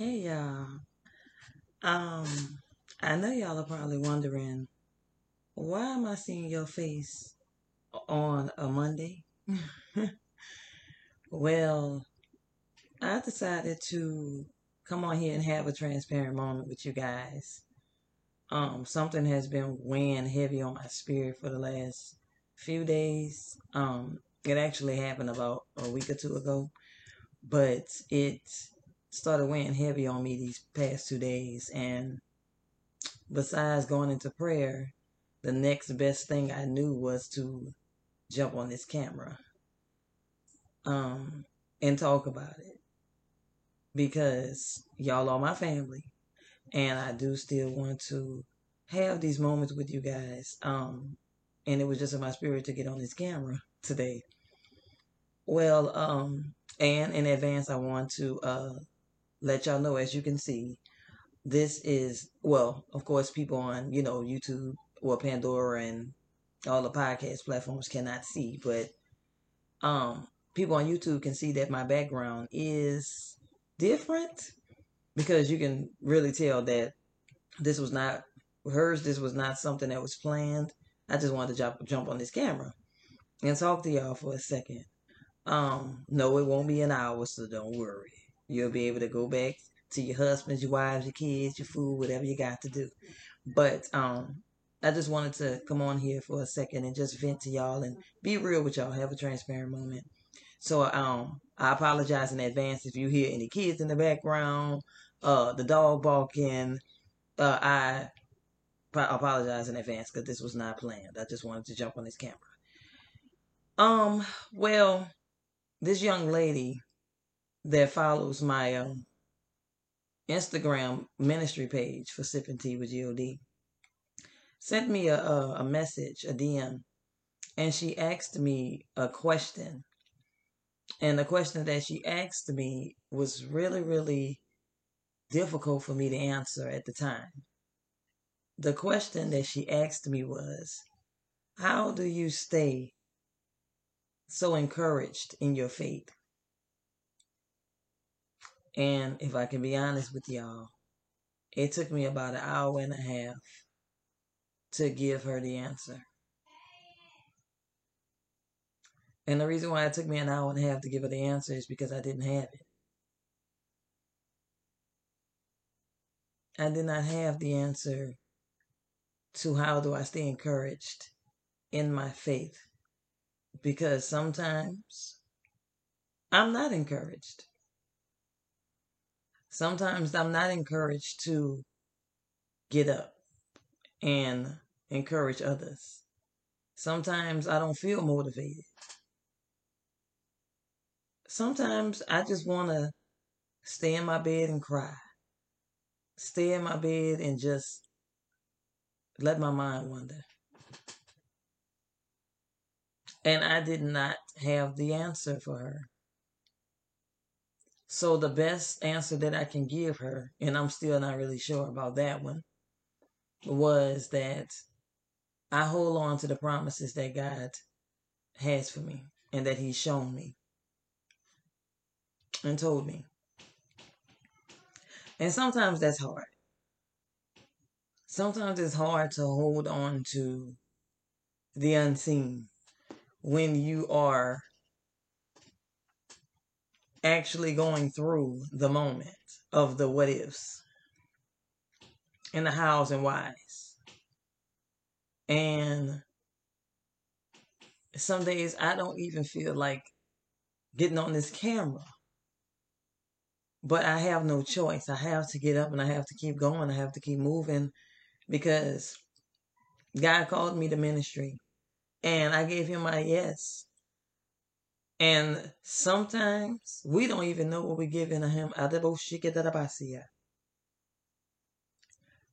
Hey y'all. Um, I know y'all are probably wondering why am I seeing your face on a Monday? well, I decided to come on here and have a transparent moment with you guys. Um, something has been weighing heavy on my spirit for the last few days. Um, it actually happened about a week or two ago, but it started weighing heavy on me these past two days. And besides going into prayer, the next best thing I knew was to jump on this camera um, and talk about it because y'all are my family and I do still want to have these moments with you guys. Um, and it was just in my spirit to get on this camera today. Well, um, and in advance, I want to uh, let y'all know, as you can see, this is well, of course, people on you know YouTube or Pandora and all the podcast platforms cannot see, but um, people on YouTube can see that my background is different because you can really tell that this was not hers. This was not something that was planned. I just wanted to jump jump on this camera and talk to y'all for a second. Um, no, it won't be an hour, so don't worry. You'll be able to go back to your husbands, your wives, your kids, your food, whatever you got to do. But um, I just wanted to come on here for a second and just vent to y'all and be real with y'all, have a transparent moment. So um, I apologize in advance if you hear any kids in the background, uh, the dog barking. Uh, I apologize in advance because this was not planned. I just wanted to jump on this camera. Um, well, this young lady that follows my um, Instagram ministry page for Sipping Tea with God sent me a, a, a message, a DM, and she asked me a question. And the question that she asked me was really, really difficult for me to answer at the time. The question that she asked me was, How do you stay so encouraged in your faith? And if I can be honest with y'all, it took me about an hour and a half to give her the answer. And the reason why it took me an hour and a half to give her the answer is because I didn't have it. I did not have the answer to how do I stay encouraged in my faith. Because sometimes I'm not encouraged. Sometimes I'm not encouraged to get up and encourage others. Sometimes I don't feel motivated. Sometimes I just want to stay in my bed and cry. Stay in my bed and just let my mind wander. And I did not have the answer for her. So the best answer that I can give her, and I'm still not really sure about that one, was that I hold on to the promises that God has for me and that He's shown me and told me. And sometimes that's hard. Sometimes it's hard to hold on to the unseen when you are actually going through the moment of the what ifs and the hows and whys. And some days I don't even feel like getting on this camera. But I have no choice. I have to get up and I have to keep going. I have to keep moving because God called me to ministry and I gave him my yes. And sometimes we don't even know what we're giving to him.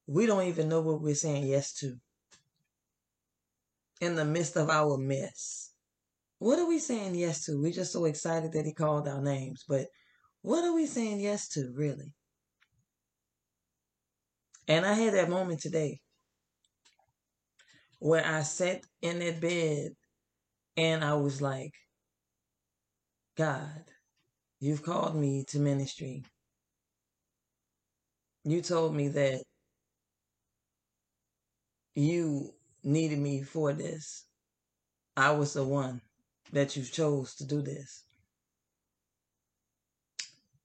We don't even know what we're saying yes to. In the midst of our mess. What are we saying yes to? We're just so excited that he called our names. But what are we saying yes to, really? And I had that moment today where I sat in that bed and I was like, God, you've called me to ministry. you told me that you needed me for this. I was the one that you chose to do this.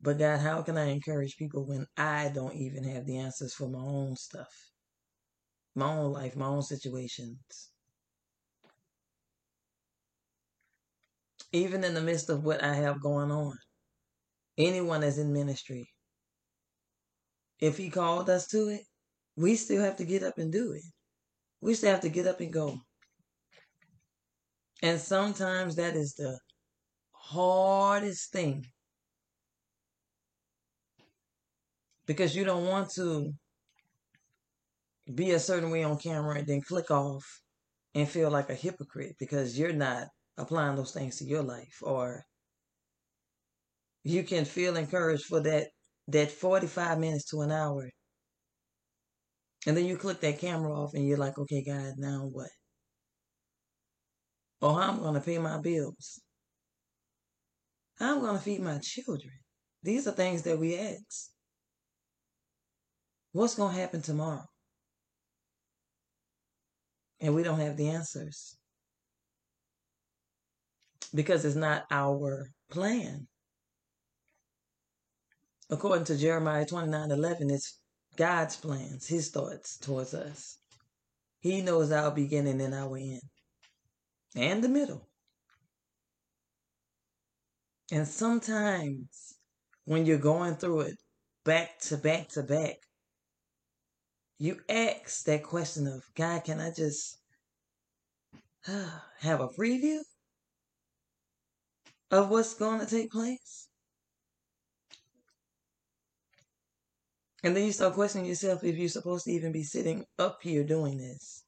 But God, how can I encourage people when I don't even have the answers for my own stuff? My own life, my own situations. Even in the midst of what I have going on. Anyone that's in ministry, if he called us to it, we still have to get up and do it. We still have to get up and go. And sometimes that is the hardest thing. Because you don't want to be a certain way on camera and then click off and feel like a hypocrite because you're not applying those things to your life or you can feel encouraged for that that 45 minutes to an hour. And then you click that camera off and you're like okay god now what? How i'm going to pay my bills. I'm going to feed my children. These are things that we ask. What's going to happen tomorrow? And we don't have the answers because it's not our plan according to Jeremiah 29 11, it's God's plans, His thoughts towards us. He knows our beginning and our end, and the middle. And sometimes when you're going through it back to back to back, you ask that question of, God, can I just have a preview of what's going to take place? And then you start questioning yourself if you're supposed to even be sitting up here doing this.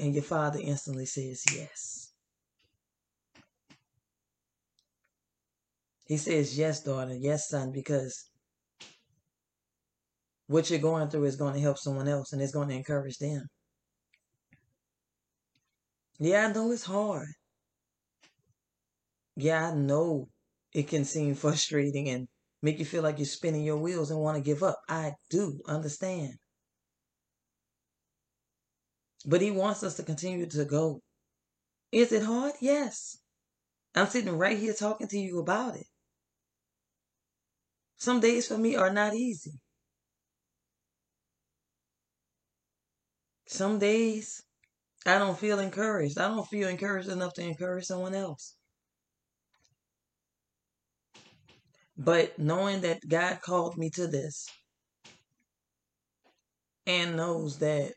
And your father instantly says yes. He says, Yes, daughter, yes, son, because what you're going through is going to help someone else and it's going to encourage them. Yeah, I know it's hard. Yeah, I know it can seem frustrating and make you feel like you're spinning your wheels and want to give up. I do understand. But he wants us to continue to go. Is it hard? Yes. I'm sitting right here talking to you about it. Some days for me are not easy. Some days I don't feel encouraged. I don't feel encouraged enough to encourage someone else. But knowing that God called me to this and knows that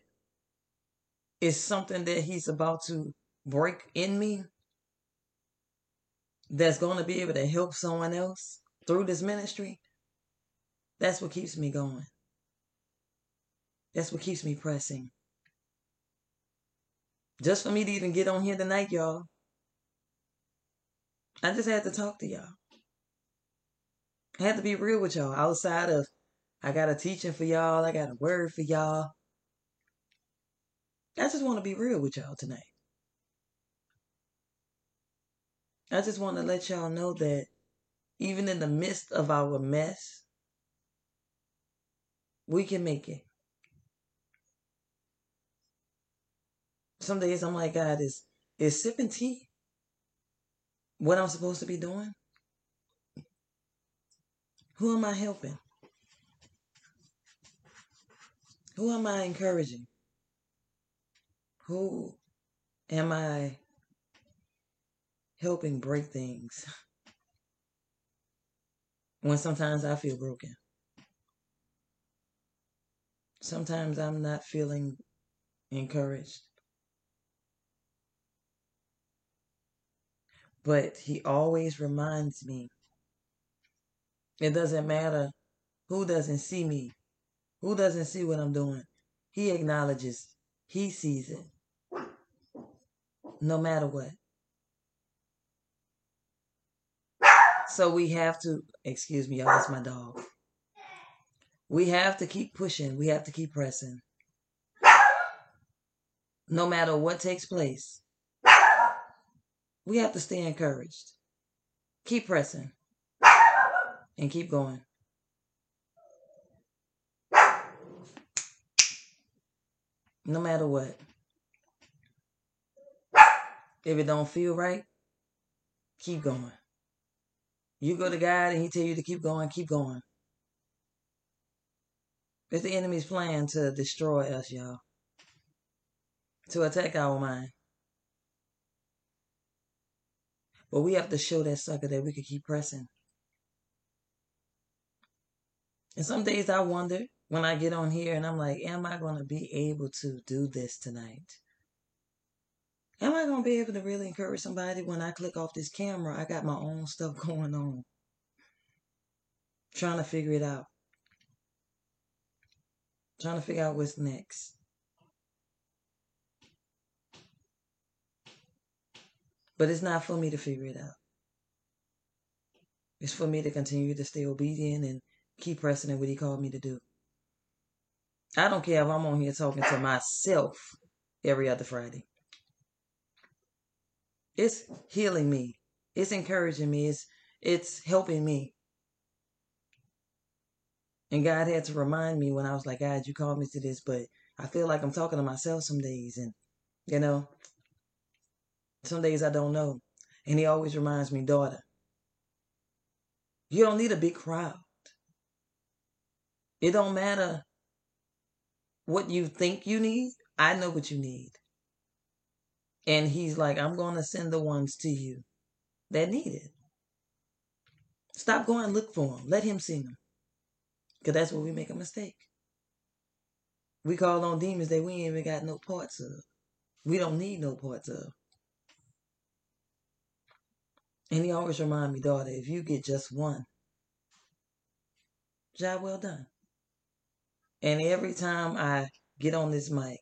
it's something that He's about to break in me that's going to be able to help someone else through this ministry, that's what keeps me going. That's what keeps me pressing. Just for me to even get on here tonight, y'all, I just had to talk to y'all. I had to be real with y'all. Outside of, I got a teaching for y'all, I got a word for y'all. I just want to be real with y'all tonight. I just want to let y'all know that even in the midst of our mess, we can make it. Some days I'm like, God, is is sipping tea what I'm supposed to be doing? Who am I helping? Who am I encouraging? Who am I helping break things when sometimes I feel broken? Sometimes I'm not feeling encouraged. But he always reminds me it doesn't matter who doesn't see me, who doesn't see what I'm doing. He acknowledges, he sees it. No matter what. So we have to, excuse me, y'all, that's my dog. We have to keep pushing. We have to keep pressing. No matter what takes place, we have to stay encouraged. Keep pressing and keep going. No matter what. If it don't feel right, keep going. You go to God and he tell you to keep going, keep going. It's the enemy's plan to destroy us, y'all. To attack our mind. But we have to show that sucker that we can keep pressing. And some days I wonder when I get on here and I'm like, am I going to be able to do this tonight? Am I going to be able to really encourage somebody when I click off this camera? I got my own stuff going on. Trying to figure it out. Trying to figure out what's next. But it's not for me to figure it out. It's for me to continue to stay obedient and keep pressing in what he called me to do. I don't care if I'm on here talking to myself every other Friday. It's healing me. It's encouraging me. It's it's helping me. And God had to remind me when I was like, God, you called me to this, but I feel like I'm talking to myself some days. And, you know, some days I don't know. And he always reminds me, daughter, you don't need a big crowd. It don't matter what you think you need. I know what you need. And he's like, I'm going to send the ones to you that need it. Stop going look for them. Let him see them. Because that's where we make a mistake. We call on demons that we ain't even got no parts of. We don't need no parts of. And he always remind me, daughter, if you get just one, job well done. And every time I get on this mic,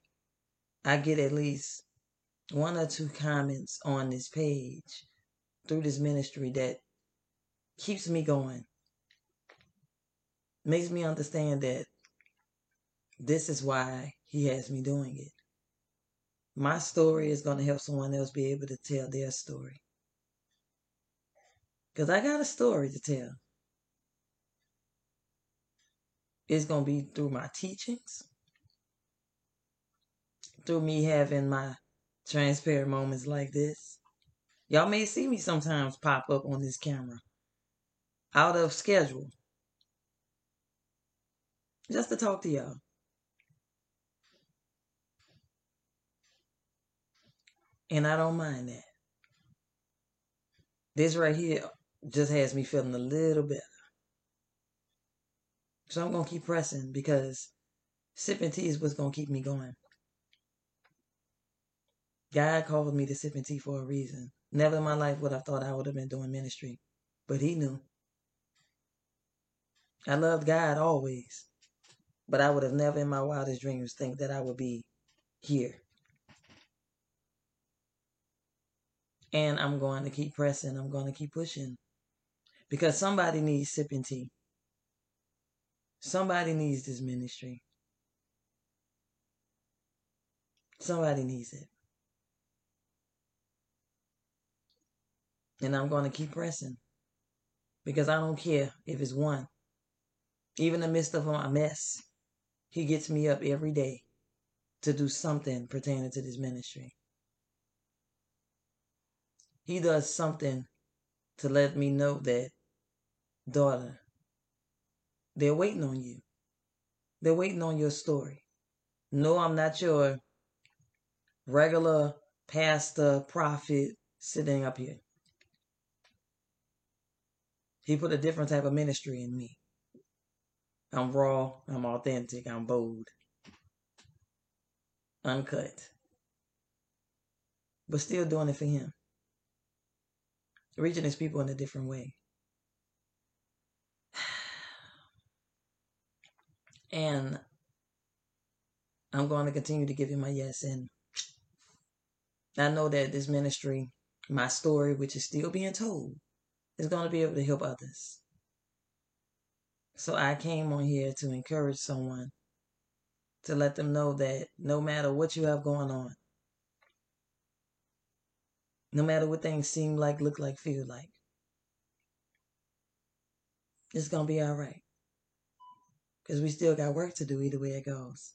I get at least one or two comments on this page through this ministry that keeps me going. Makes me understand that this is why he has me doing it. My story is going to help someone else be able to tell their story. Because I got a story to tell. It's going to be through my teachings, through me having my transparent moments like this. Y'all may see me sometimes pop up on this camera out of schedule just to talk to y'all. And I don't mind that. This right here just has me feeling a little better. So I'm to keep pressing because sipping tea is what's to keep me going. God called me to sipping tea for a reason. Never in my life would I thought I would have been doing ministry, but He knew. I loved God always, but I would have never in my wildest dreams think that I would be here. And I'm going to keep pressing. I'm going to keep pushing because somebody needs sipping tea. Somebody needs this ministry. Somebody needs it. And I'm going to keep pressing because I don't care if it's one. Even in the midst of my mess, he gets me up every day to do something pertaining to this ministry. He does something to let me know that, daughter, they're waiting on you. They're waiting on your story. No, I'm not your regular pastor, prophet sitting up here. He put a different type of ministry in me. I'm raw, I'm authentic, I'm bold, uncut, but still doing it for him. Reaching his people in a different way. And I'm going to continue to give him my yes. And I know that this ministry, my story, which is still being told, is going to be able to help others. So I came on here to encourage someone, to let them know that no matter what you have going on, no matter what things seem like, look like, feel like, it's going to be all right. Because we still got work to do either way it goes.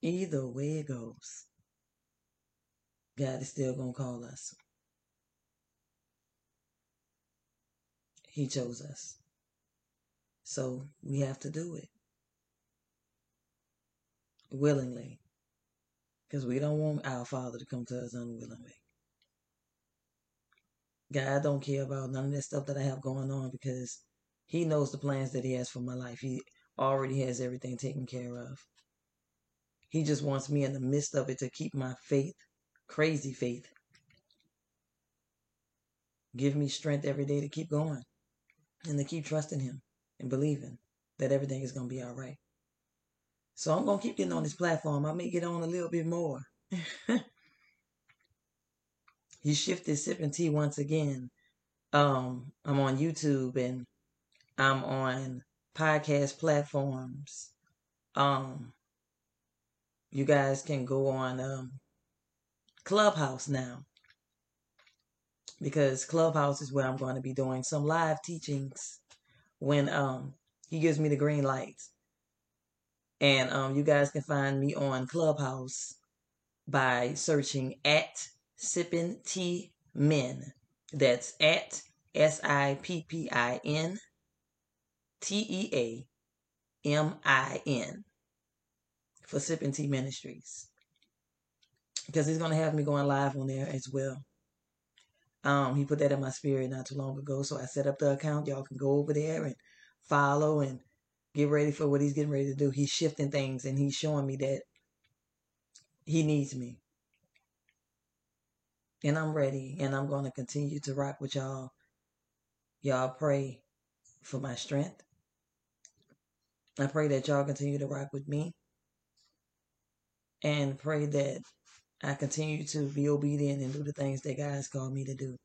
Either way it goes, God is still going to call us. He chose us. So we have to do it willingly because we don't want our Father to come to us unwillingly. God don't care about none of that stuff that I have going on because He knows the plans that He has for my life. He already has everything taken care of. He just wants me in the midst of it to keep my faith, crazy faith. Give me strength every day to keep going and to keep trusting Him and believing that everything is going to be all right. So I'm going to keep getting on this platform. I may get on a little bit more. he shifted sipping tea once again. Um, I'm on YouTube and I'm on podcast platforms. Um, you guys can go on um, Clubhouse now because Clubhouse is where I'm going to be doing some live teachings when um he gives me the green light. And um, you guys can find me on Clubhouse by searching at Sippin' Tea Men. That's at S I P P I N T E A M I N for Sippin' Tea Ministries. Because he's going to have me going live on there as well. Um, he put that in my spirit not too long ago. So I set up the account. Y'all can go over there and follow and get ready for what he's getting ready to do. He's shifting things and he's showing me that he needs me and I'm ready and I'm going to continue to rock with y'all. Y'all pray for my strength. I pray that y'all continue to rock with me and pray that I continue to be obedient and do the things that God's called me to do.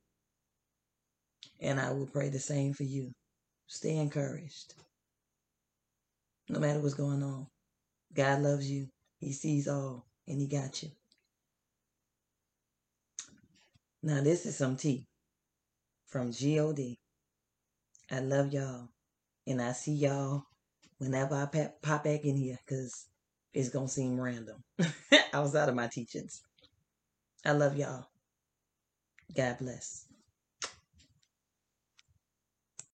And I will pray the same for you. Stay encouraged. No matter what's going on, God loves you. He sees all and He got you. Now, this is some tea from God. I love y'all. And I see y'all whenever I pop back in here because it's going to seem random outside of my teachings. I love y'all. God bless.